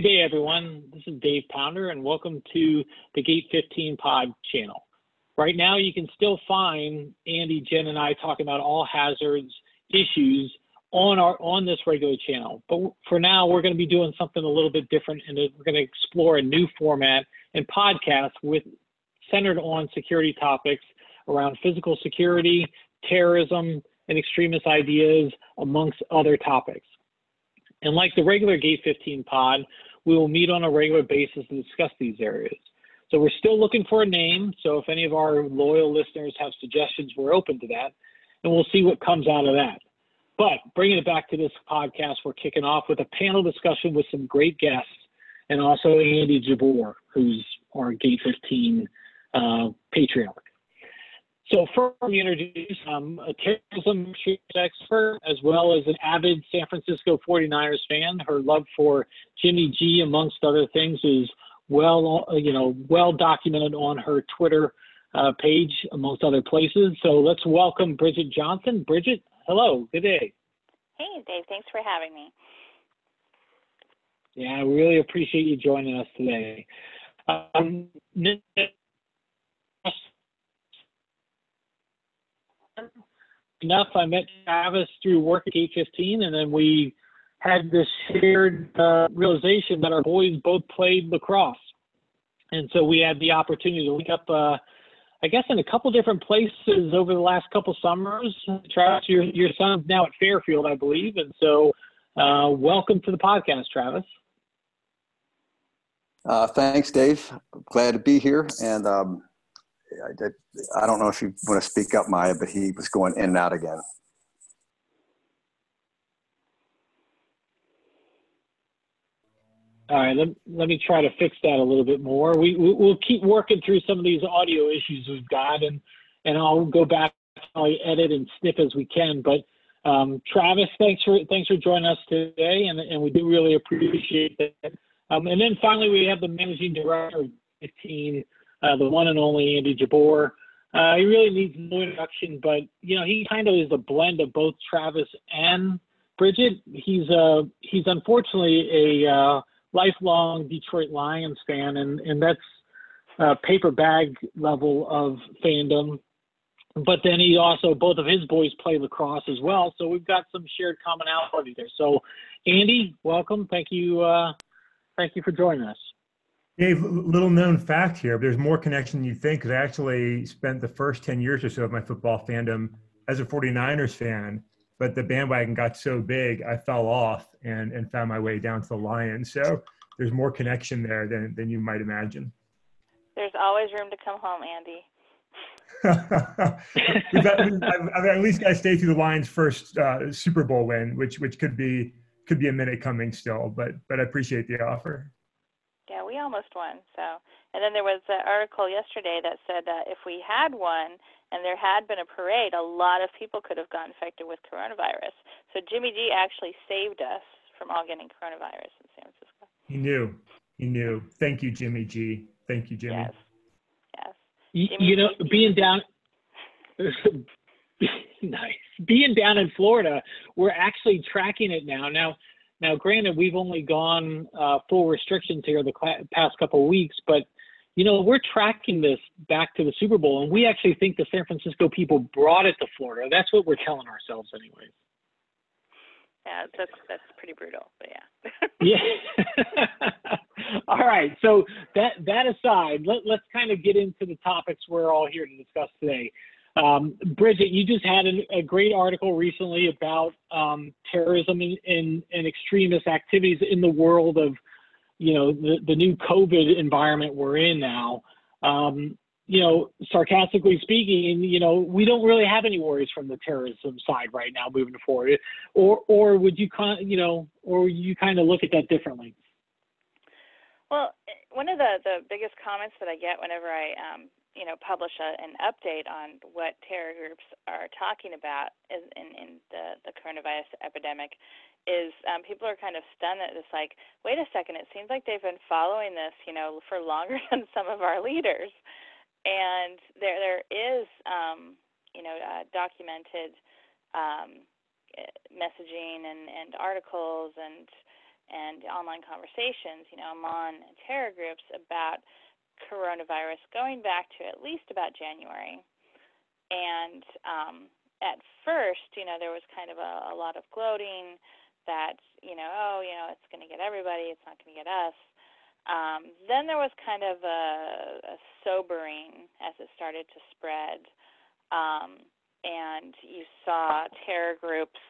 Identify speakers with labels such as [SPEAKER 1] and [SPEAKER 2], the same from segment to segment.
[SPEAKER 1] Good day, everyone. This is Dave Pounder, and welcome to the Gate 15 Pod channel. Right now, you can still find Andy, Jen, and I talking about all hazards issues on our on this regular channel. But for now, we're going to be doing something a little bit different, and we're going to explore a new format and podcast with centered on security topics around physical security, terrorism, and extremist ideas, amongst other topics. And like the regular Gate 15 pod, we will meet on a regular basis to discuss these areas. So we're still looking for a name. So if any of our loyal listeners have suggestions, we're open to that. And we'll see what comes out of that. But bringing it back to this podcast, we're kicking off with a panel discussion with some great guests and also Andy Jabbour, who's our Gate 15 uh, patriarch. So first, let me introduce um, a terrorism expert as well as an avid San Francisco 49ers fan. Her love for Jimmy G, amongst other things, is well, uh, you know, well documented on her Twitter uh, page, amongst other places. So let's welcome Bridget Johnson. Bridget, hello, good day.
[SPEAKER 2] Hey, Dave, thanks for having me.
[SPEAKER 1] Yeah, I really appreciate you joining us today. Um, enough, I met Travis through work at Gate 15, and then we had this shared uh, realization that our boys both played lacrosse. And so we had the opportunity to link up, uh, I guess, in a couple different places over the last couple summers. Travis, your, your son's now at Fairfield, I believe. And so uh, welcome to the podcast, Travis.
[SPEAKER 3] Uh, thanks, Dave. Glad to be here. And um, I, I don't know if you want to speak up, Maya, but he was going in and out again.
[SPEAKER 1] All right, let, let me try to fix that a little bit more. We, we will keep working through some of these audio issues we've got, and and I'll go back, I'll edit and snip as we can. But um, Travis, thanks for thanks for joining us today, and and we do really appreciate that. Um, and then finally, we have the managing director of 15, uh, the one and only Andy Jabbour. Uh, he really needs no introduction, but you know he kind of is a blend of both Travis and Bridget. He's uh he's unfortunately a uh, lifelong Detroit Lions fan, and and that's uh, paper bag level of fandom. But then he also both of his boys play lacrosse as well, so we've got some shared commonality there. So, Andy, welcome. Thank you. Uh, thank you for joining us.
[SPEAKER 4] Dave, little known fact here, but there's more connection than you think because I actually spent the first 10 years or so of my football fandom as a 49ers fan but the bandwagon got so big, I fell off and, and found my way down to the Lions. So there's more connection there than, than you might imagine.
[SPEAKER 2] There's always room to come home, Andy.
[SPEAKER 4] I've, at least got to stay through the Lions' first uh, Super Bowl win, which which could be could be a minute coming still. But but I appreciate the offer.
[SPEAKER 2] Yeah, we almost won. So, and then there was an article yesterday that said that if we had won, and there had been a parade, a lot of people could have gotten infected with coronavirus. So Jimmy G actually saved us from all getting coronavirus in San Francisco.
[SPEAKER 4] He knew. He knew. Thank you, Jimmy G. Thank you, Jimmy.
[SPEAKER 2] Yes. Yes.
[SPEAKER 1] Jimmy you know, G. being down. nice. Being down in Florida, we're actually tracking it now. Now, now, granted, we've only gone uh, full restrictions here the past couple of weeks, but you know, we're tracking this back to the Super Bowl, and we actually think the San Francisco people brought it to Florida. That's what we're telling ourselves, anyways.
[SPEAKER 2] Yeah, that's that's pretty brutal, but
[SPEAKER 1] yeah. yeah. all right. So that that aside, let, let's kind of get into the topics we're all here to discuss today. Um, Bridget, you just had a, a great article recently about um, terrorism and, and, and extremist activities in the world of you know the, the new COVID environment we're in now. Um, you know, sarcastically speaking, you know, we don't really have any worries from the terrorism side right now moving forward. Or, or would you you know, or you kind of look at that differently?
[SPEAKER 2] Well, one of the the biggest comments that I get whenever I, um, you know, publish a, an update on what terror groups are talking about in, in, in the the coronavirus epidemic is um, people are kind of stunned that it's like, wait a second, it seems like they've been following this, you know, for longer than some of our leaders, and there there is, um, you know, uh, documented um, messaging and and articles and and online conversations, you know, among terror groups about coronavirus going back to at least about January. And um, at first, you know, there was kind of a, a lot of gloating that, you know, oh, you know, it's going to get everybody, it's not going to get us. Um, then there was kind of a, a sobering as it started to spread. Um, and you saw terror groups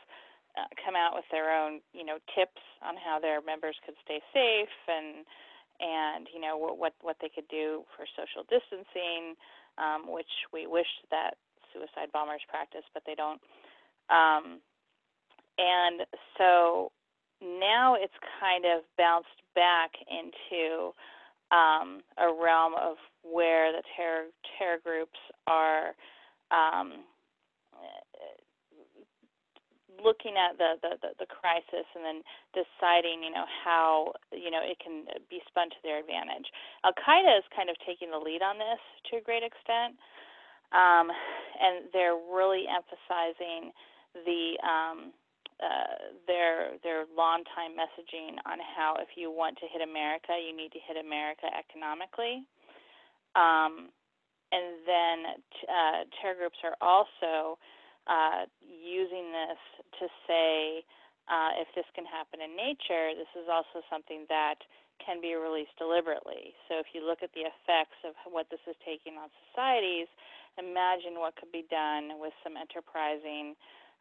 [SPEAKER 2] uh, come out with their own, you know, tips on how their members could stay safe and and you know what what, what they could do for social distancing, um, which we wish that suicide bombers practice, but they don't. Um, and so now it's kind of bounced back into um, a realm of where the terror terror groups are um, looking at the, the, the, the crisis and then deciding, you know, how, you know, it can be spun to their advantage. Al Qaeda is kind of taking the lead on this to a great extent, um, and they're really emphasizing the um, uh, their their long time messaging on how if you want to hit America, you need to hit America economically. Um, and then uh, terror groups are also uh, using this to say uh, if this can happen in nature, this is also something that can be released deliberately. So if you look at the effects of what this is taking on societies, imagine what could be done with some enterprising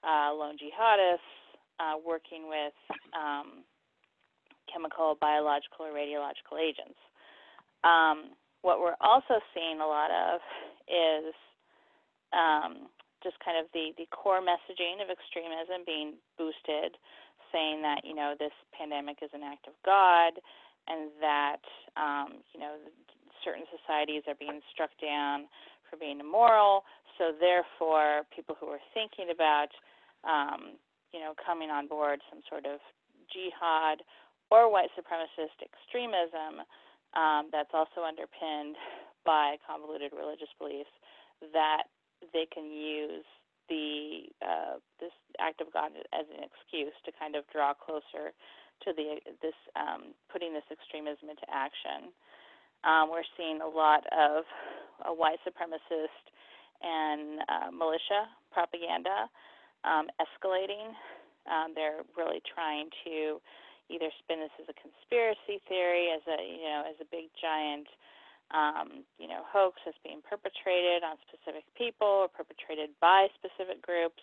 [SPEAKER 2] uh, lone jihadists uh, working with um, chemical, biological, or radiological agents. Um, what we're also seeing a lot of is um, just kind of the, the core messaging of extremism being boosted, saying that, you know, this pandemic is an act of God and that, um, you know, certain societies are being struck down for being immoral. So, therefore, people who are thinking about, um, you know, coming on board some sort of jihad or white supremacist extremism um, that's also underpinned by convoluted religious beliefs that they can use the uh, this act of God as an excuse to kind of draw closer to the this um, putting this extremism into action. Um, we're seeing a lot of uh, white supremacist and uh, militia propaganda um, escalating. Um, they're really trying to either spin this as a conspiracy theory, as a you know, as a big giant um, you know, hoax that's being perpetrated on specific people or perpetrated by specific groups,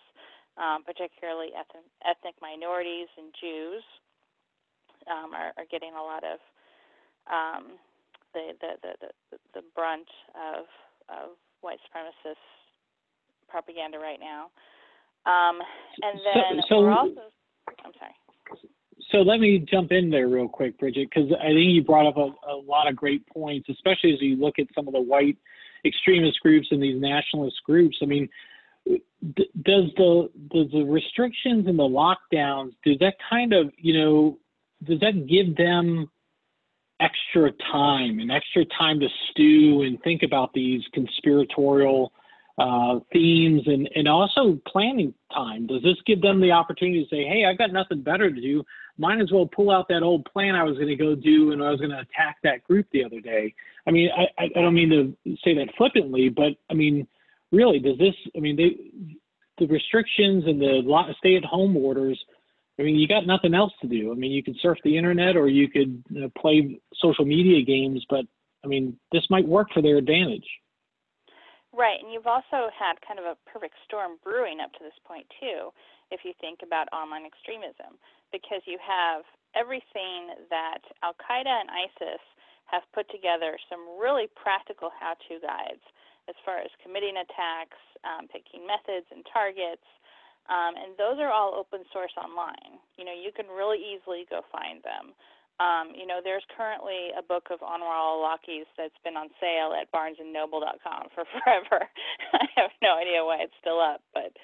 [SPEAKER 2] um, particularly ethnic, ethnic minorities and Jews um, are, are getting a lot of um, the, the, the, the, the brunt of, of white supremacist propaganda right now. Um, and then so, so, we're also, I'm sorry
[SPEAKER 1] so let me jump in there real quick, Bridget, because I think you brought up a, a, lot of great points, especially as you look at some of the white extremist groups and these nationalist groups. I mean, does the does the restrictions and the lockdowns does that kind of you know does that give them extra time and extra time to stew and think about these conspiratorial uh, themes and, and also planning time? Does this give them the opportunity to say, hey, I've got nothing better to do? Might as well pull out that old plan I was going to go do and I was going to attack that group the other day. I mean, I, I don't mean to say that flippantly, but I mean, really, does this, I mean, they, the restrictions and the stay at home orders, I mean, you got nothing else to do. I mean, you could surf the internet or you could you know, play social media games, but I mean, this might work for their advantage.
[SPEAKER 2] Right, and you've also had kind of a perfect storm brewing up to this point too, if you think about online extremism, because you have everything that Al Qaeda and ISIS have put together some really practical how-to guides as far as committing attacks, um, picking methods and targets, um, and those are all open source online. You know, you can really easily go find them. Um, you know, there's currently a book of Anwar al-Awlaki's that's been on sale at BarnesandNoble.com for forever. I have no idea why it's still up, but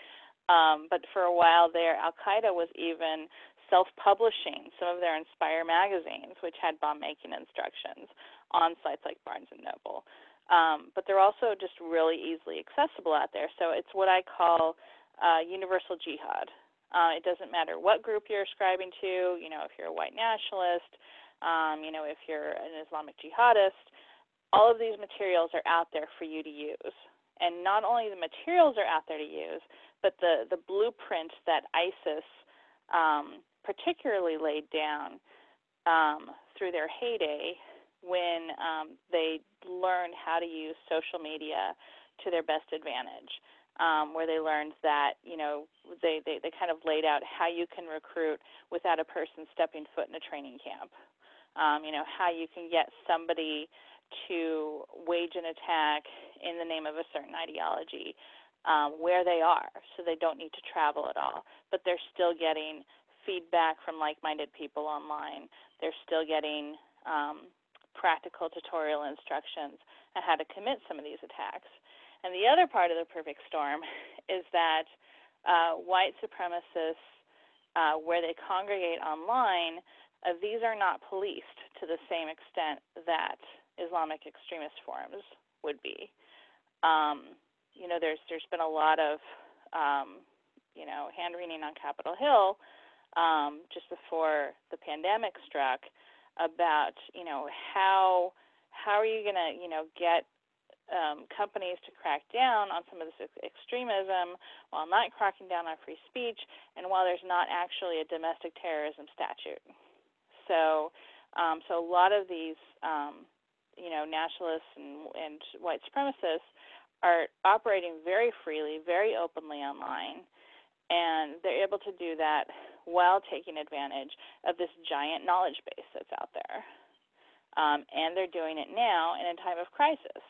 [SPEAKER 2] um, but for a while there, Al Qaeda was even self-publishing some of their Inspire magazines, which had bomb-making instructions on sites like Barnes and Noble. Um, but they're also just really easily accessible out there. So it's what I call uh, universal jihad. Uh, it doesn't matter what group you're ascribing to. You know, if you're a white nationalist, um, you know, if you're an Islamic jihadist, all of these materials are out there for you to use. And not only the materials are out there to use, but the the blueprint that ISIS um, particularly laid down um, through their heyday when um, they learned how to use social media to their best advantage um, where they learned that you know they, they they kind of laid out how you can recruit without a person stepping foot in a training camp. Um, you know how you can get somebody to wage an attack in the name of a certain ideology um, where they are, so they don't need to travel at all, but they're still getting feedback from like-minded people online. They're still getting um, practical tutorial instructions on how to commit some of these attacks. And the other part of the perfect storm is that uh, white supremacists, uh, where they congregate online, uh, these are not policed to the same extent that Islamic extremist forums would be. Um, you know, there's there's been a lot of um, you know hand wringing on Capitol Hill um, just before the pandemic struck about you know how how are you going to you know get um, companies to crack down on some of this extremism while not cracking down on free speech and while there's not actually a domestic terrorism statute. So, um, so a lot of these, um, you know, nationalists and, and white supremacists are operating very freely, very openly online, and they're able to do that while taking advantage of this giant knowledge base that's out there. Um, and they're doing it now in a time of crisis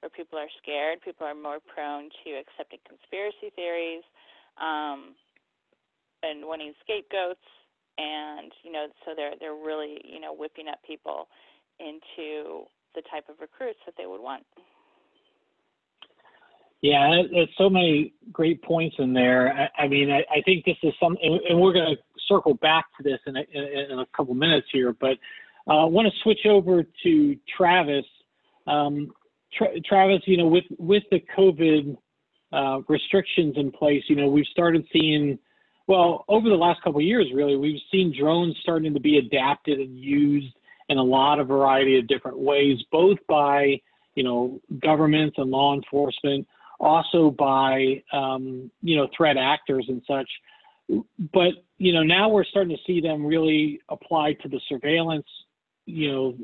[SPEAKER 2] where people are scared, people are more prone to accepting conspiracy theories um, and wanting scapegoats, and you know, so they're they're really you know whipping up people into the type of recruits that they would want.
[SPEAKER 1] Yeah, there's so many great points in there. I, I mean, I, I, think this is some, and, and we're going to circle back to this in a, in, a couple minutes here, but uh, I want to switch over to Travis. Um, Tra- Travis, you know, with with the COVID uh, restrictions in place, you know, we've started seeing, well, over the last couple years, really, we've seen drones starting to be adapted and used in a lot of variety of different ways, both by you know governments and law enforcement, also by um, you know threat actors and such. But you know now we're starting to see them really applied to the surveillance you know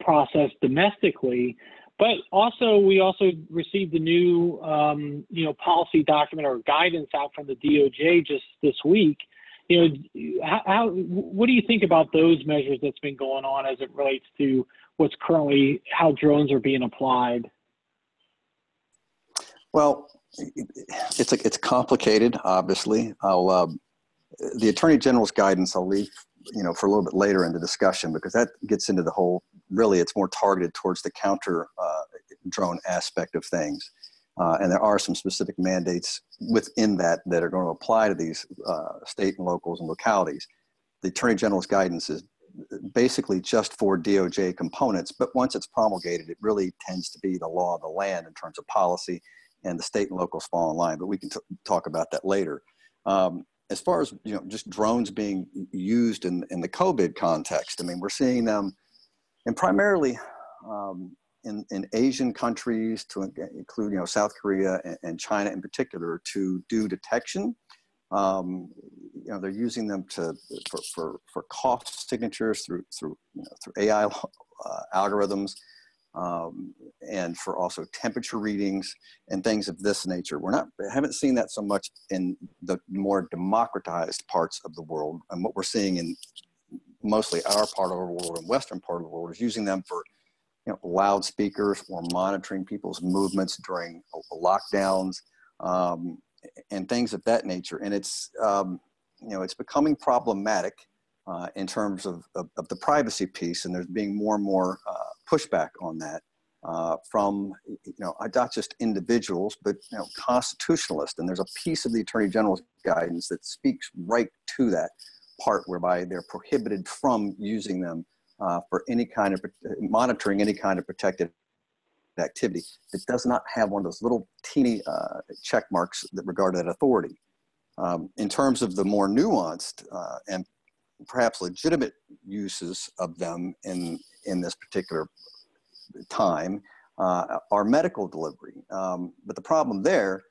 [SPEAKER 1] process domestically but also, we also received a new, um, you know, policy document or guidance out from the DOJ just this week. You know, how, how, what do you think about those measures that's been going on as it relates to what's currently how drones are being applied?
[SPEAKER 3] Well, it's it's complicated. Obviously, I'll uh, the Attorney General's guidance. I'll leave you know for a little bit later in the discussion because that gets into the whole really it's more targeted towards the counter uh, drone aspect of things. Uh, and there are some specific mandates within that that are going to apply to these uh, state and locals and localities. The attorney general's guidance is basically just for doj components but once it's promulgated it really tends to be the law of the land in terms of policy and the state and locals fall in line but we can talk about that later. Um, as far as you know, just drones being used in in the COVID context, I mean, we're seeing them, and primarily um, in in Asian countries, to include you know South Korea and, and China in particular, to do detection. Um, you know, they're using them to for for, for cost signatures through through you know, through AI uh, algorithms um, and for also temperature readings and things of this nature. We're not haven't seen that so much in the more democratized parts of the world, and what we're seeing in mostly our part of the world and western part of the world is using them for you know, loudspeakers or monitoring people's movements during lockdowns um, and things of that nature. And it's um, you know it's becoming problematic uh, in terms of, of, of, the privacy piece, and there's being more and more uh, pushback on that uh, from you know not just individuals but you know constitutionalists. And there's a piece of the Attorney General's guidance that speaks right to that part, whereby they're prohibited from using them uh, for any kind of monitoring any kind of protected activity that does not have one of those little teeny uh, check marks that regard that authority. Um, in terms of the more nuanced uh, and perhaps legitimate uses of them in, in this particular time uh, are medical delivery. Um, but the problem there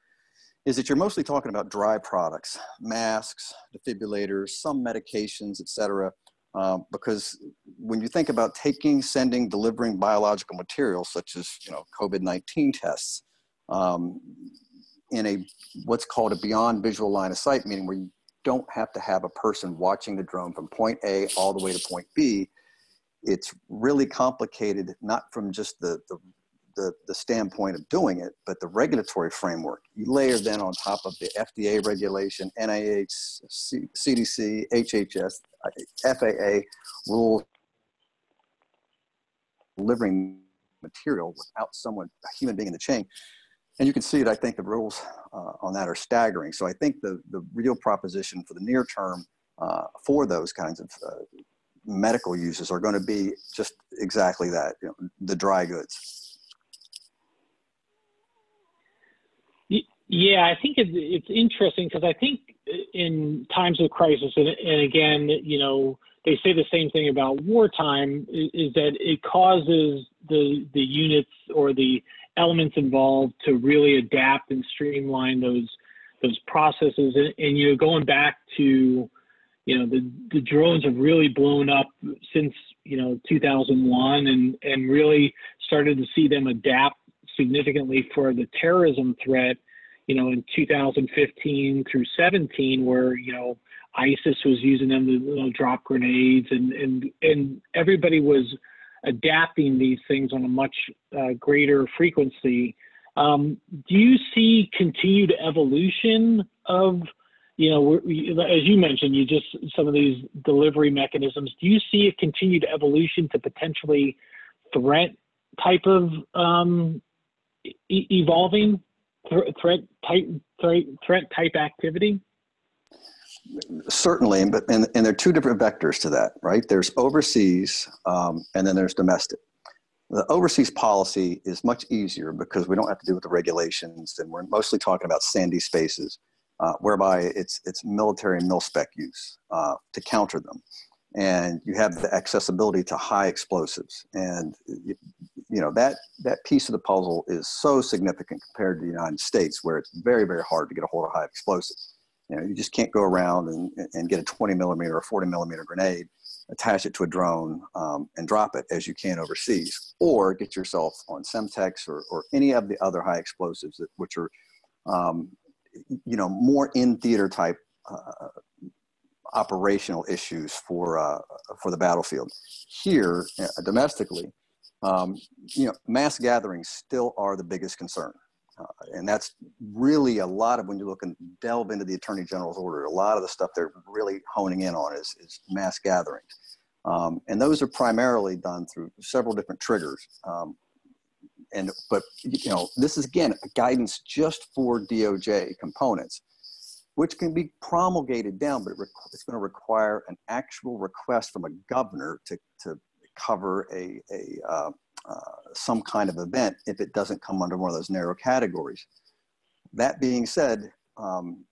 [SPEAKER 3] is that you're mostly talking about dry products, masks, defibrillators, some medications, et cetera, um, because when you think about taking, sending, delivering biological materials such as you know COVID-19 tests um, in a what's called a beyond visual line of sight, meaning where you don't have to have a person watching the drone from point A all the way to point B. It's really complicated, not from just the, the the, the standpoint of doing it, but the regulatory framework. You layer then on top of the FDA regulation, NIH, C, CDC, HHS, FAA rules delivering material without someone, a human being in the chain. And you can see that I think the rules uh, on that are staggering. So I think the, the real proposition for the near term uh, for those kinds of uh, medical uses are going to be just exactly that, you know, the dry goods.
[SPEAKER 1] Yeah, I think it's, it's interesting because I think in times of crisis, and, and, again, you know, they say the same thing about wartime, is, is, that it causes the the units or the elements involved to really adapt and streamline those those processes. And, and you know, going back to, you know, the the drones have really blown up since you know 2001, and and really started to see them adapt significantly for the terrorism threat you know, in 2015 through 17, where you know ISIS was using them to you know, drop grenades, and and and everybody was adapting these things on a much uh, greater frequency. Um, do you see continued evolution of, you know, as you mentioned, you just some of these delivery mechanisms. Do you see a continued evolution to potentially threat type of um, e- evolving? threat type threat, threat type activity?
[SPEAKER 3] Certainly, but and, and there are two different vectors to that, right? There's overseas, um, and then there's domestic. The overseas policy is much easier because we don't have to do with the regulations, and we're mostly talking about sandy spaces, uh, whereby it's it's military and mil spec use uh, to counter them. And you have the accessibility to high explosives. And you, you, know that that piece of the puzzle is so significant compared to the united states where it's very very hard to get a hold of high explosives. You know you just can't go around and, and get a 20 millimeter or 40 millimeter grenade attach it to a drone um, and drop it as you can overseas or get yourself on semtex or, or any of the other high explosives that, which are um, you know more in theater type uh, operational issues for uh, for the battlefield. Here, uh, domestically, um, you know, mass gatherings still are the biggest concern, uh, and that's really a lot of when you look and delve into the Attorney General's order. A lot of the stuff they're really honing in on is, is mass gatherings, um, and those are primarily done through several different triggers. Um, and but you know, this is again guidance just for DOJ components which can be promulgated down, but it's going to require an actual request from a governor to, to cover a, a uh, uh, some kind of event if it doesn't come under one of those narrow categories. That being said, um,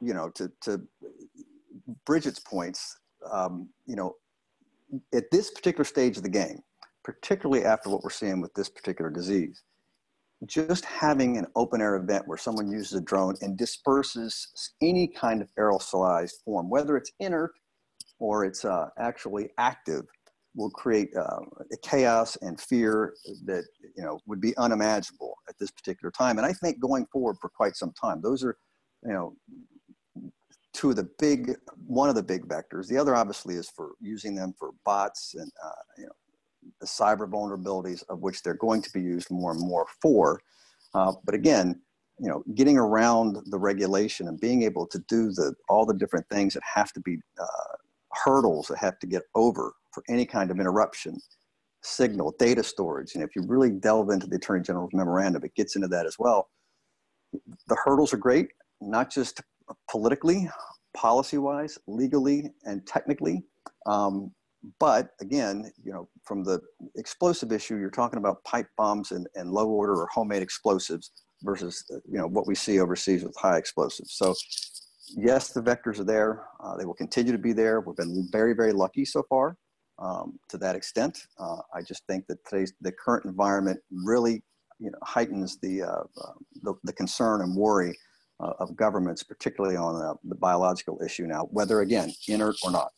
[SPEAKER 3] you know, to, to Bridget's points, um, you know, at this particular stage of the game, particularly after what we're seeing with this particular disease, just having an open air event where someone uses a drone and disperses any kind of aerosolized form, whether it's inert or it's uh, actually active, will create uh, chaos and fear that you know would be unimaginable at this particular time. And I think going forward for quite some time, those are you know two of the big one of the big vectors. The other obviously is for using them for bots and uh, you know the cyber vulnerabilities of which they're going to be used more and more for. Uh, but again, you know, getting around the regulation and being able to do the all the different things that have to be uh, hurdles that have to get over for any kind of interruption, signal, data storage. And if you really delve into the Attorney General's memorandum, it gets into that as well. The hurdles are great, not just politically, policy-wise, legally, and technically. Um, but again, you know, from the explosive issue, you're talking about pipe bombs and, and low order or homemade explosives versus, uh, you know, what we see overseas with high explosives. So yes, the vectors are there. Uh, they will continue to be there. We've been very, very lucky so far um, to that extent. Uh, I just think that today's the current environment really, you know, heightens the uh, uh the, the, concern and worry uh, of governments, particularly on the biological issue now, whether again inert or not.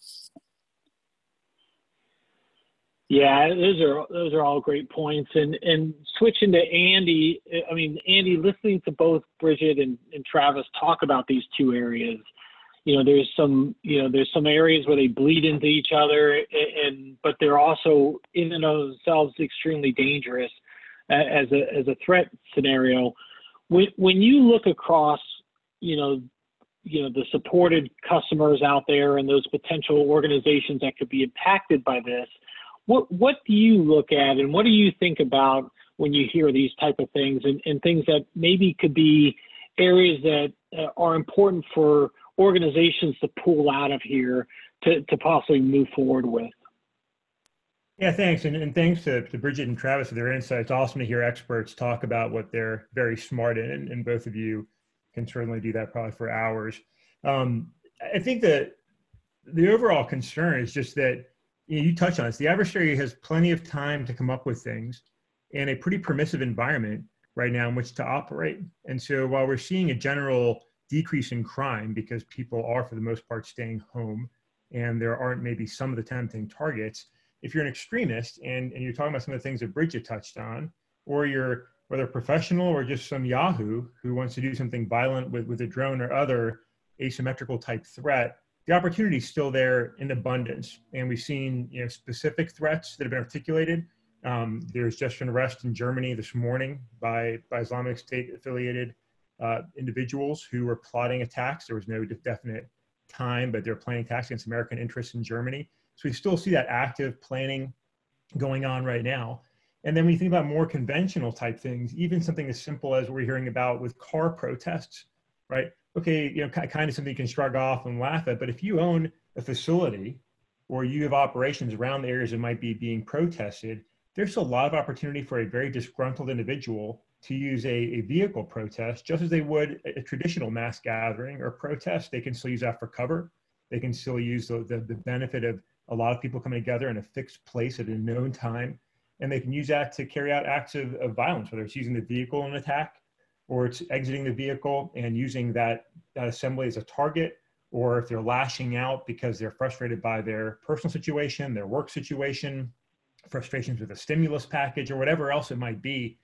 [SPEAKER 1] Yeah, those are those are all great points. And and switching to Andy, I mean Andy, listening to both Bridget and, and Travis talk about these two areas, you know, there's some you know there's some areas where they bleed into each other, and but they're also in and of themselves extremely dangerous as a as a threat scenario. When when you look across, you know, you know the supported customers out there and those potential organizations that could be impacted by this what what do you look at and what do you think about when you hear these type of things and, and things that maybe could be areas that uh, are important for organizations to pull out of here to, to possibly move forward with?
[SPEAKER 4] Yeah, thanks. And, and thanks to, to Bridget and Travis for their insights. Awesome to hear experts talk about what they're very smart in, and, and both of you can certainly do that probably for hours. Um, I think that the overall concern is just that you, touch on this. The adversary has plenty of time to come up with things and a pretty permissive environment right now in which to operate. And so while we're seeing a general decrease in crime because people are, for the most part, staying home and there aren't maybe some of the tempting targets, if you're an extremist and, and you're talking about some of the things that Bridget touched on, or you're whether professional or just some Yahoo who wants to do something violent with, with a drone or other asymmetrical type threat, the opportunity is still there in abundance. And we've seen you know, specific threats that have been articulated. Um, there's just an arrest in Germany this morning by, by Islamic State affiliated uh, individuals who were plotting attacks. There was no definite time, but they're planning attacks against American interests in Germany. So we still see that active planning going on right now. And then when you think about more conventional type things, even something as simple as we're hearing about with car protests, right? Okay, you know, kind of something you can shrug off and laugh at. But if you own a facility or you have operations around the areas that might be being protested, there's a lot of opportunity for a very disgruntled individual to use a, a vehicle protest just as they would a, a, traditional mass gathering or protest. They can still use that for cover. They can still use the, the, the benefit of a lot of people coming together in a fixed place at a known time. And they can use that to carry out acts of, of violence, whether it's using the vehicle in an attack or it's exiting the vehicle and using that, that assembly as a target, or if they're lashing out because they're frustrated by their personal situation, their work situation, frustrations with a stimulus package, or whatever else it might be,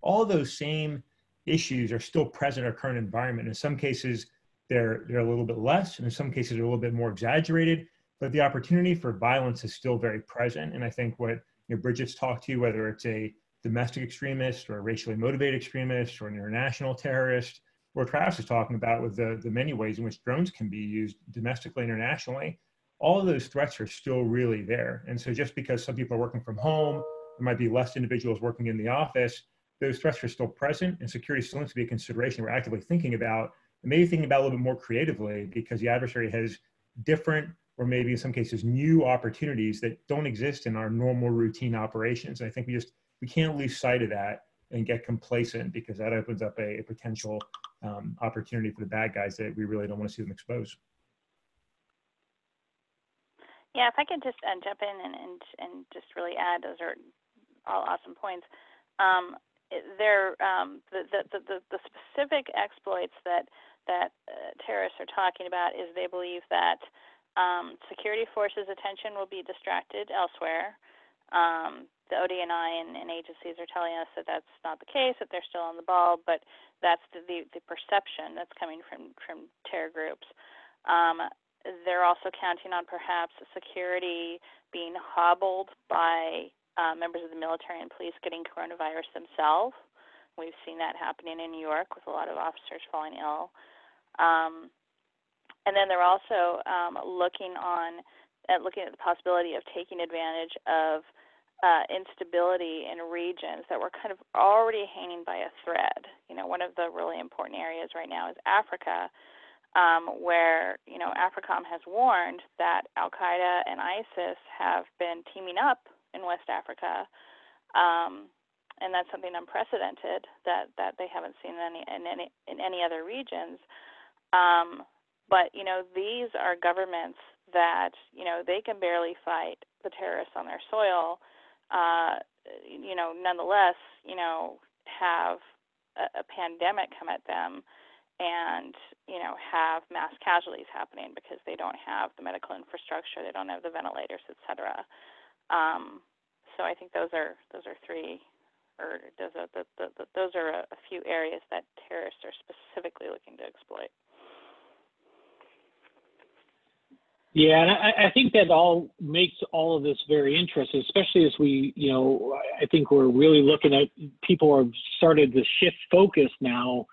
[SPEAKER 4] all those same issues are still present in our current environment. In some cases, they're, they're a little bit less, and in some cases, they're a little bit more exaggerated, but the opportunity for violence is still very present. And I think what you know, Bridget's talked to, you, whether it's a domestic extremist or a racially motivated extremist or an international terrorist, or Travis is talking about with the, the many ways in which drones can be used domestically, internationally, all of those threats are still really there. And so just because some people are working from home, there might be less individuals working in the office, those threats are still present and security still needs to be a consideration we're actively thinking about and maybe thinking about a little bit more creatively because the adversary has different or maybe in some cases new opportunities that don't exist in our normal routine operations. And I think we just we can't lose sight of that and get complacent because that opens up a, a potential um, opportunity for the bad guys that we really don't want to see them exposed.
[SPEAKER 2] Yeah, if I could just uh, jump in and, and and just really add, those are all awesome points. Um, there, um, the, the, the the specific exploits that that uh, terrorists are talking about is they believe that um, security forces' attention will be distracted elsewhere. Um, the ODNI and, and agencies are telling us that that's not the case, that they're still on the ball, but that's the, the, the perception that's coming from, from terror groups. Um, they're also counting on perhaps security being hobbled by uh, members of the military and police getting coronavirus themselves. We've seen that happening in New York with a lot of officers falling ill. Um, and then they're also um, looking on at looking at the possibility of taking advantage of uh, instability in regions that were kind of already hanging by a thread. You know, one of the really important areas right now is Africa, um, where you know AFRICOM has warned that Al Qaeda and ISIS have been teaming up in West Africa, um, and that's something unprecedented that that they haven't seen in any in any in any other regions. Um, But you know, these are governments that you know they can barely fight the terrorists on their soil. Uh, you know, nonetheless, you know, have a, a pandemic come at them and you know have mass casualties happening because they don't have the medical infrastructure, they don't have the ventilators, etc. Um, so I think those are those are three, or those are the, the, the, those are a, a few areas that terrorists are specifically looking to exploit.
[SPEAKER 1] Yeah, and I, I, think that all makes all of this very interesting, especially as we, you know, I think we're really looking at people have started to shift focus now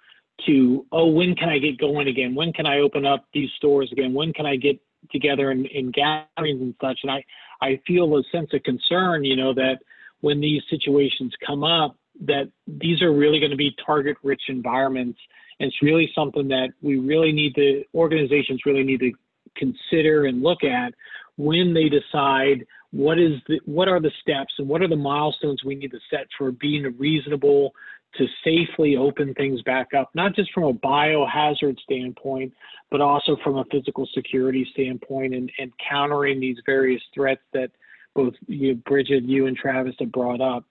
[SPEAKER 1] to, oh, when can I get going again? When can I open up these stores again? When can I get together in, in gatherings and such? And I, I feel a sense of concern, you know, that when these situations come up, that these are really going to be target rich environments. And it's really something that we really need to, organizations really need to consider and look at when they decide what is the, what are the steps and what are the milestones we need to set for being reasonable to safely open things back up, not just from a biohazard standpoint, but also from a physical security standpoint and, and countering these various threats that both you, Bridget, you and Travis have brought up.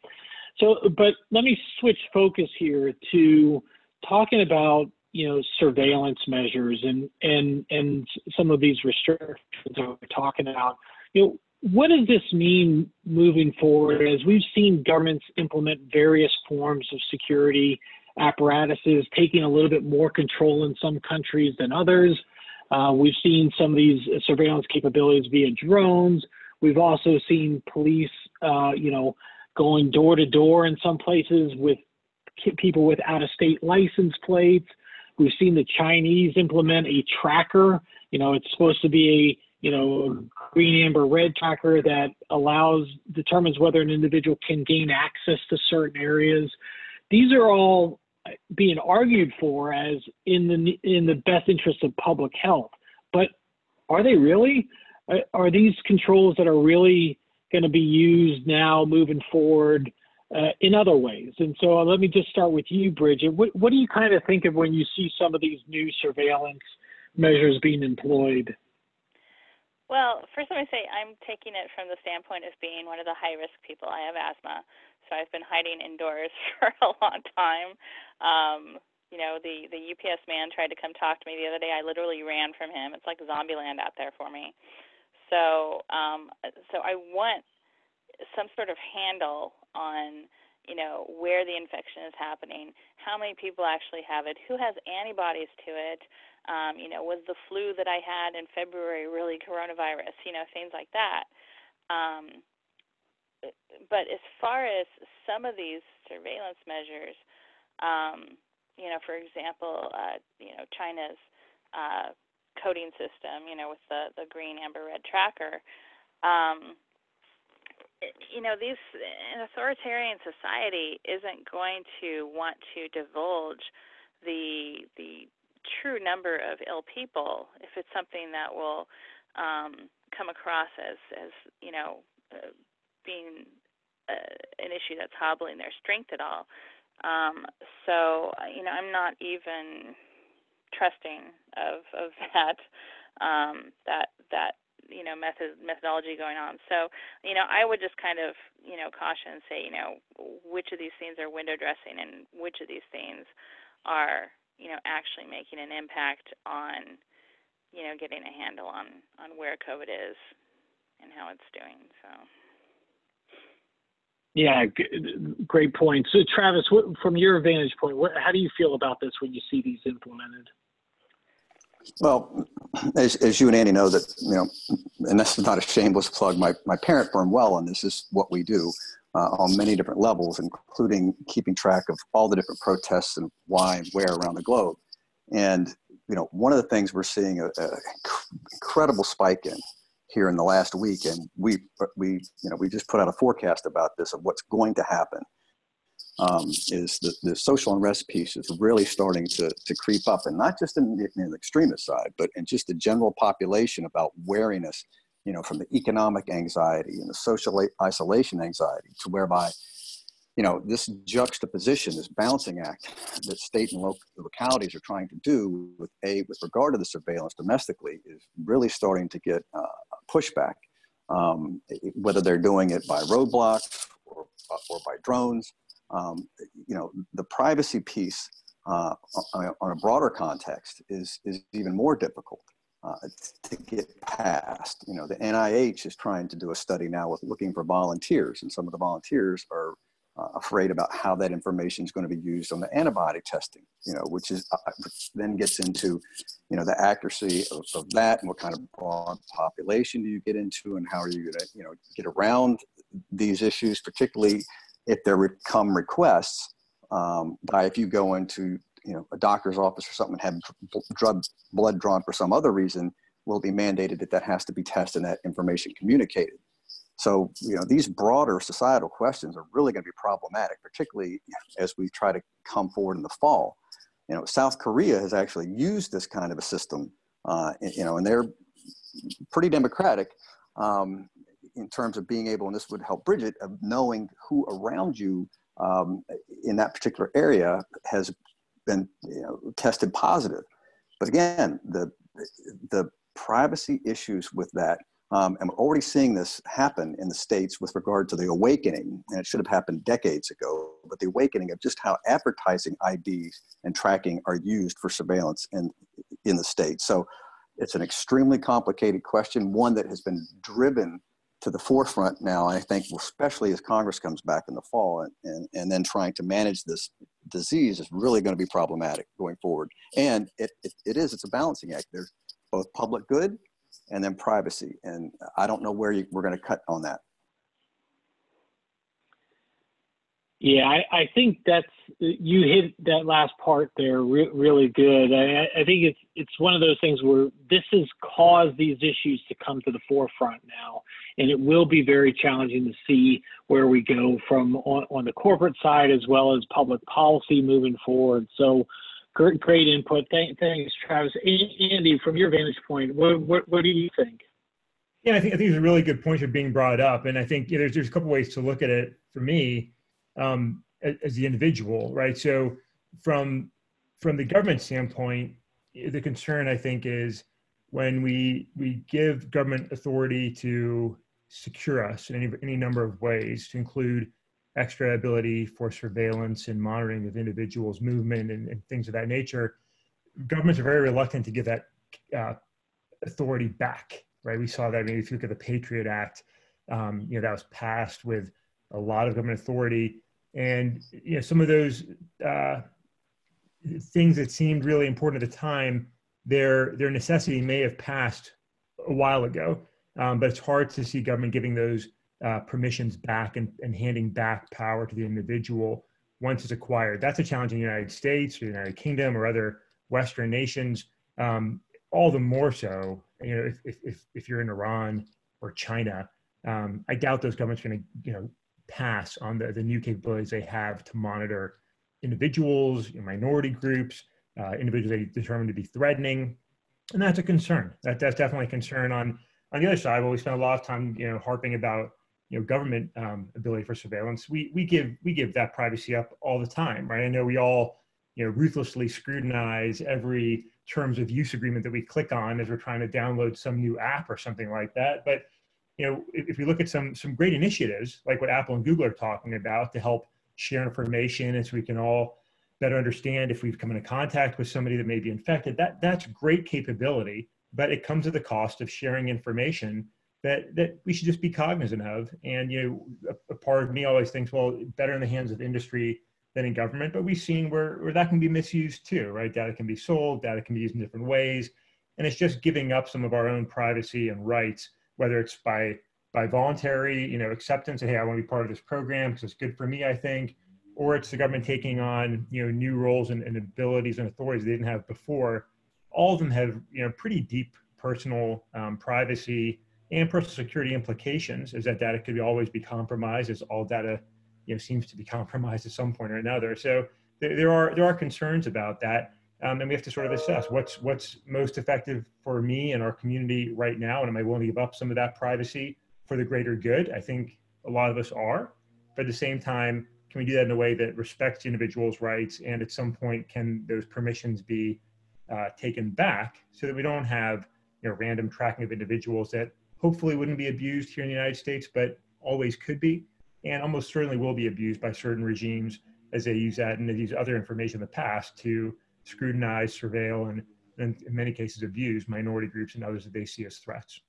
[SPEAKER 1] So, but let me switch focus here to talking about you know surveillance measures and and and some of these restrictions that we're talking about. You know, what does this mean moving forward as we've seen governments implement various forms of security apparatuses, taking a little bit more control in some countries than others? Uh, we've seen some of these surveillance capabilities via drones. We've also seen police, uh, you know, going door to door in some places with people with out of state license plates. We've seen the Chinese implement a tracker. You know, it's supposed to be a you know, green, amber, red tracker that allows, determines whether an individual can gain access to certain areas. These are all being argued for as in the in the best interest of public health. But are they really? Are these controls that are really going to be used now moving forward uh, in other ways? And so uh, let me just start with you, Bridget. What, what do you kind of think of when you see some of these new surveillance measures being employed?
[SPEAKER 2] Well, first let me say I'm taking it from the standpoint of being one of the high risk people. I have asthma, so I've been hiding indoors for a long time. Um, you know, the the UPS man tried to come talk to me the other day. I literally ran from him. It's like zombie land out there for me. So, um, so I want some sort of handle on you know where the infection is happening, how many people actually have it, who has antibodies to it, um, you know, was the flu that I had in February really coronavirus? You know, things like that. Um, but as far as some of these surveillance measures, um, you know, for example, uh, you know, China's uh, coding system, you know, with the the green, amber, red tracker. Um, you know, these an authoritarian society isn't going to want to divulge the the true number of ill people if it's something that will um, come across as as you know uh, being uh, an issue that's hobbling their strength at all. Um, so you know I'm not even trusting of of that um, that that you know method methodology going on. So you know I would just kind of you know caution and say you know which of these things are window dressing and which of these things are you know, actually making an impact on, you know, getting a handle on on where COVID is and how it's doing. So.
[SPEAKER 1] Yeah, great point. So, Travis, what, from your vantage point, what, how do you feel about this when you see these implemented?
[SPEAKER 3] Well, as, as you and Andy know, that you know, and that's not a shameless plug. My my parent firm Welund this is what we do uh, on many different levels, including keeping track of all the different protests and why and where around the globe. And you know, one of the things we're seeing a, a incredible spike in here in the last week, and we we you know we just put out a forecast about this of what's going to happen. Um, is the, the social unrest piece is really starting to, to creep up, and not just in the, in the extremist side, but in just the general population about wariness you know, from the economic anxiety and the social isolation anxiety to whereby you know, this juxtaposition, this balancing act that state and local localities are trying to do with a with regard to the surveillance domestically is really starting to get uh, pushback. Um, whether they're doing it by roadblocks or, or by drones, um, you know, the privacy piece uh, on a broader context is is even more difficult. Uh, to get past. You know, the NIH is trying to do a study now with looking for volunteers, and some of the volunteers are uh, afraid about how that information is going to be used on the antibody testing, you know, which is uh, then gets into, you know, the accuracy of, of, that and what kind of broad population do you get into and how are you going to, you know, get around these issues, particularly if there would come requests um, by if you go into, you know, a doctor's office or something and have drug blood drawn for some other reason, will be mandated that that has to be tested and that information communicated. So, you know, these broader societal questions are really going to be problematic, particularly as we try to come forward in the fall. You know, South Korea has actually used this kind of a system, uh, you know, and they're pretty democratic um, in terms of being able, and this would help Bridget, of knowing who around you um, in that particular area has been you know, tested positive. But again, the the privacy issues with that um, and we're already seeing this happen in the States with regard to the awakening, and it should have happened decades ago, but the awakening of just how advertising IDs and tracking are used for surveillance in, in the States. So it's an extremely complicated question, one that has been driven to the forefront now, I think, especially as Congress comes back in the fall, and, and, and then trying to manage this disease is really going to be problematic going forward. And it, it, it is, it's a balancing act. There's both public good and then privacy. And I don't know where you, we're going to cut on that.
[SPEAKER 1] Yeah, I, I think that's you hit that last part there re- really good. I, I think it's it's one of those things where this has caused these issues to come to the forefront now, and it will be very challenging to see where we go from on, on the corporate side as well as public policy moving forward. So Great, great input. Thank, thanks, Travis. Andy, from your vantage point, what, what, what do you think?
[SPEAKER 4] Yeah, I think I think it's a really good point are being brought up, and I think you know, there's there's a couple ways to look at it for me um, as, the individual, right? So from from the government standpoint, the concern I think is when we we give government authority to secure us in any any number of ways, to include extra ability for surveillance and monitoring of individuals' movement and, and things of that nature, governments are very reluctant to give that uh, authority back. Right? We saw that. I mean, if you look at the Patriot Act, um, you know that was passed with a lot of government authority, and you know some of those uh, things that seemed really important at the time, their their necessity may have passed a while ago, um, but it's hard to see government giving those uh, permissions back and, and handing back power to the individual once it's acquired. That's a challenge in the United States or the United Kingdom or other Western nations. Um, all the more so, you know, if, if, if you're in Iran or China, um, I doubt those governments are going to, you know, pass on the, the new capabilities they have to monitor individuals, minority groups, uh, individuals they determine to be threatening. And that's a concern. That, that's definitely a concern on, on the other side. Well, we spend a lot of time, you know, harping about you know government um, ability for surveillance we we give we give that privacy up all the time right i know we all you know ruthlessly scrutinize every terms of use agreement that we click on as we're trying to download some new app or something like that but you know if, if we look at some some great initiatives like what apple and google are talking about to help share information and so we can all better understand if we've come into contact with somebody that may be infected that that's great capability but it comes at the cost of sharing information that that we should just be cognizant of. And you know, a, a, part of me always thinks, well, better in the hands of industry than in government. But we've seen where where that can be misused too, right? Data can be sold, data can be used in different ways, and it's just giving up some of our own privacy and rights, whether it's by by voluntary, you know, acceptance and hey, I want to be part of this program because it's good for me, I think, or it's the government taking on you know new roles and, and abilities and authorities they didn't have before. All of them have you know pretty deep personal um, privacy and personal security implications is that data could be, always be compromised as all data you know seems to be compromised at some point or another so there, there are there are concerns about that um, and we have to sort of assess what's what's most effective for me and our community right now and am i willing to give up some of that privacy for the greater good i think a lot of us are but at the same time can we do that in a way that respects individuals' rights? And at some point, can those permissions be uh, taken back so that we don't have you know, random tracking of individuals that hopefully wouldn't be abused here in the United States, but always could be, and almost certainly will be abused by certain regimes as they use that and they use other information in the past to scrutinize, surveil, and, and in many cases abuse minority groups and others that they see as threats.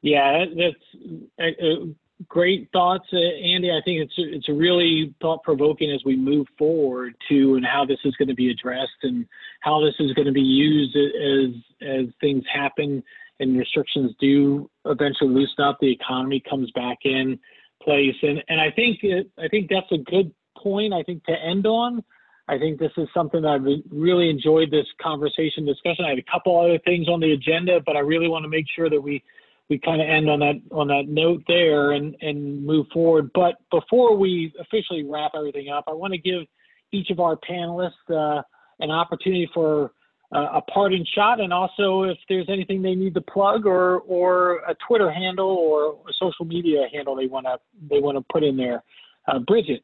[SPEAKER 1] Yeah, that's uh, uh, great thoughts, uh, Andy. I think it's it's really thought provoking as we move forward to and how this is going to be addressed and how this is going to be used as as things happen and restrictions do eventually loosen up. The economy comes back in place, and and I think it, I think that's a good point. I think to end on. I think this is something that I've really enjoyed this conversation discussion. I had a couple other things on the agenda, but I really want to make sure that we we kind of end on that on that note there and and move forward. But before we officially wrap everything up, I want to give each of our panelists uh, an opportunity for uh, a parting shot, and also if there's anything they need to plug or or a Twitter handle or a social media handle they want to they want to put in there. Uh, Bridget.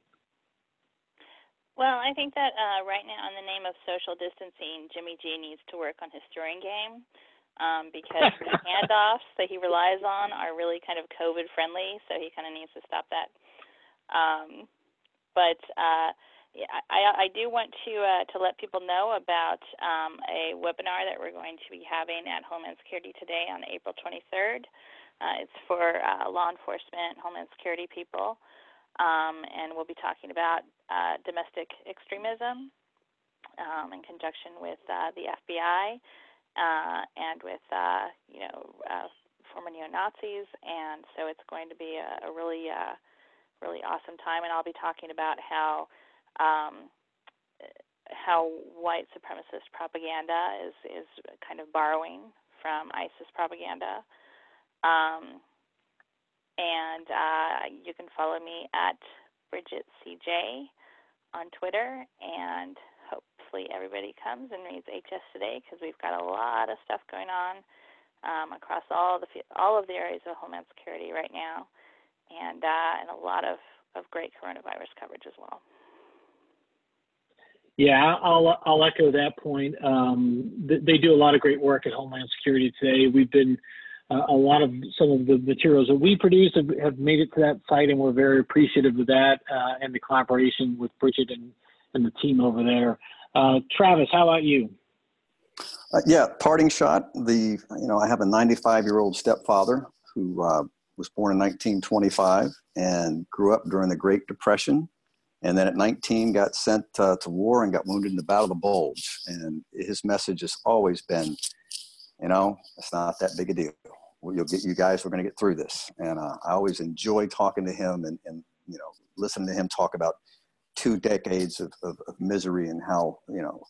[SPEAKER 2] Well, I think that uh, right now, in the name of social distancing, Jimmy G needs to work on his throwing game um, because the handoffs that he relies on are really kind of COVID friendly, so he kind of needs to stop that. Um, but uh, I, I do want to uh, to let people know about um, a webinar that we're going to be having at Homeland Security today on April 23rd. Uh, it's for uh, law enforcement, Homeland Security people, um, and we'll be talking about uh, domestic extremism um, in conjunction with uh, the FBI uh, and with uh, you know uh, former neo Nazis, and so it's going to be a, a really uh, really awesome time. And I'll be talking about how um, how white supremacist propaganda is is kind of borrowing from ISIS propaganda. Um, and uh, you can follow me at Bridget CJ on Twitter and hopefully everybody comes and reads HS Today because we've got a lot of stuff going on um, across all the all of the areas of Homeland Security right now, and uh, and a lot of of great coronavirus coverage as well.
[SPEAKER 1] Yeah, I'll I'll echo that point. Um, they do a lot of great work at Homeland Security today. We've been a lot of some of the materials that we produce have, have, made it to that site, and we're very appreciative of that uh, and the collaboration with Bridget and, and the team over there. Uh, Travis, how about you?
[SPEAKER 3] Uh, yeah, parting shot. The you know I have a 95 year old stepfather who uh, was born in 1925 and grew up during the Great Depression, and then at 19 got sent uh, to war and got wounded in the Battle of the Bulge. And his message has always been, you know, it's not that big a deal. You'll get you guys. We're going to get through this. And uh, I always enjoy talking to him and, and you know listening to him talk about two decades of, of, of, misery and how you know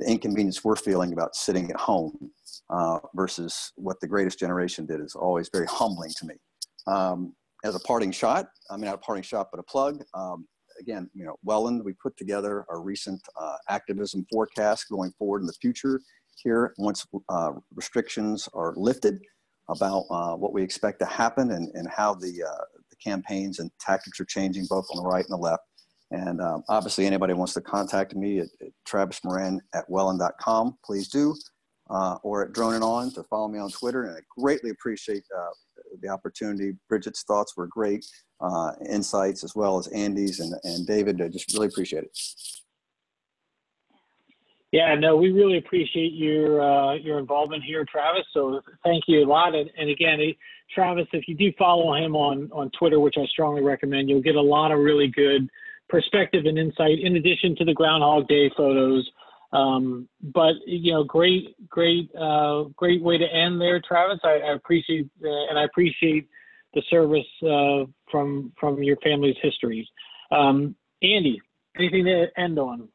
[SPEAKER 3] the inconvenience we're feeling about sitting at home uh, versus what the greatest generation did is always very humbling to me. Um, as a parting shot, I mean not a parting shot, but a plug. Um, again, you know, Welund, we put together our recent uh, activism forecast going forward in the future here once uh, restrictions are lifted about uh, what we expect to happen and, and how the, uh, the campaigns and tactics are changing both on the right and the left. And um, obviously, anybody wants to contact me at, at travismoran at welund.com, please do, uh, or at Droning On to follow me on Twitter. And I greatly appreciate uh, the opportunity. Bridget's thoughts were great, uh, insights as well as Andy's and, and David. I just really appreciate it.
[SPEAKER 1] Yeah, no, we really appreciate your uh, your involvement here, Travis. So thank you a lot. And, and again, Travis, if you do follow him on on Twitter, which I strongly recommend, you'll get a lot of really good perspective and insight in addition to the Groundhog Day photos. Um, but you know, great, great, uh, great way to end there, Travis. I, I appreciate uh, and I appreciate the service uh, from from your family's history. Um, Andy, anything to end on?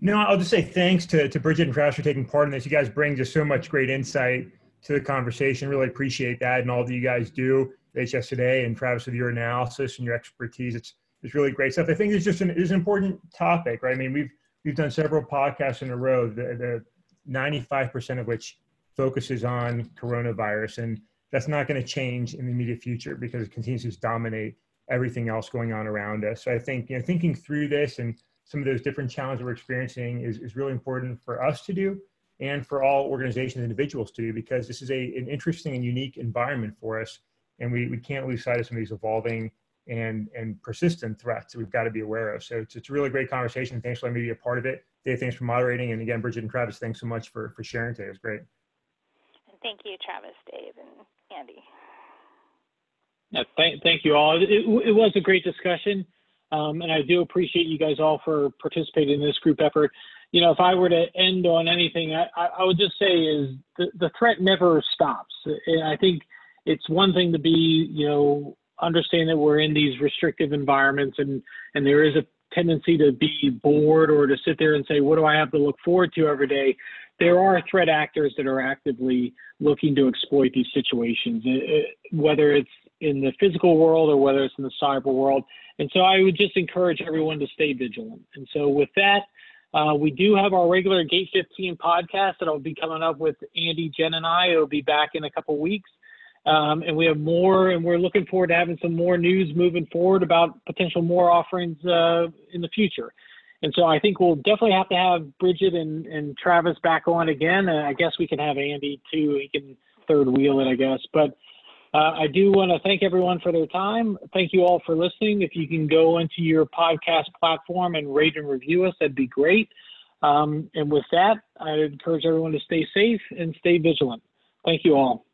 [SPEAKER 4] No, I'll just say thanks to, to Bridget and Travis for taking part in this. You guys bring just so much great insight to the conversation. Really appreciate that and all that you guys do, HS Today and Travis with your analysis and your expertise. It's is really great stuff. I think it's just an, it's an important topic, right? I mean, we've we've done several podcasts in a row, the, the 95% of which focuses on coronavirus, and that's not going to change in the immediate future because it continues to dominate everything else going on around us. So I think you know thinking through this and some of those different challenges we're experiencing is, is really important for us to do and for all organizations and individuals to do because this is a, an interesting and unique environment for us and we, we can't lose sight of some of these evolving and, and persistent threats that we've got to be aware of. So it's, it's a really great conversation. Thanks for letting me be a part of it. Dave, thanks for moderating. And again, Bridget and Travis, thanks so much for, for sharing today. It was great.
[SPEAKER 2] Thank you, Travis, Dave, and Andy.
[SPEAKER 1] Yeah, thank, thank you all. It, it, it was a great discussion. Um, and I do appreciate you guys all for participating in this group effort. You know, if I were to end on anything, I, I would just say is the, the threat never stops. And I think it's one thing to be, you know, understand that we're in these restrictive environments and, and there is a tendency to be bored or to sit there and say, what do I have to look forward to every day? There are threat actors that are actively looking to exploit these situations, whether it's in the physical world or whether it's in the cyber world. And so I would just encourage everyone to stay vigilant. And so with that, uh, we do have our regular Gate 15 podcast that'll be coming up with Andy, Jen, and I. It'll be back in a couple weeks. Um, and we have more, and we're looking forward to having some more news moving forward about potential more offerings uh, in the future. And so I think we'll definitely have to have Bridget and, and Travis back on again. And I guess we can have Andy too. He can third wheel it, I guess. But uh, I do want to thank everyone for their time. Thank you all for listening. If you can go into your podcast platform and rate and review us, that'd be great. Um, and with that, I encourage everyone to stay safe and stay vigilant. Thank you all.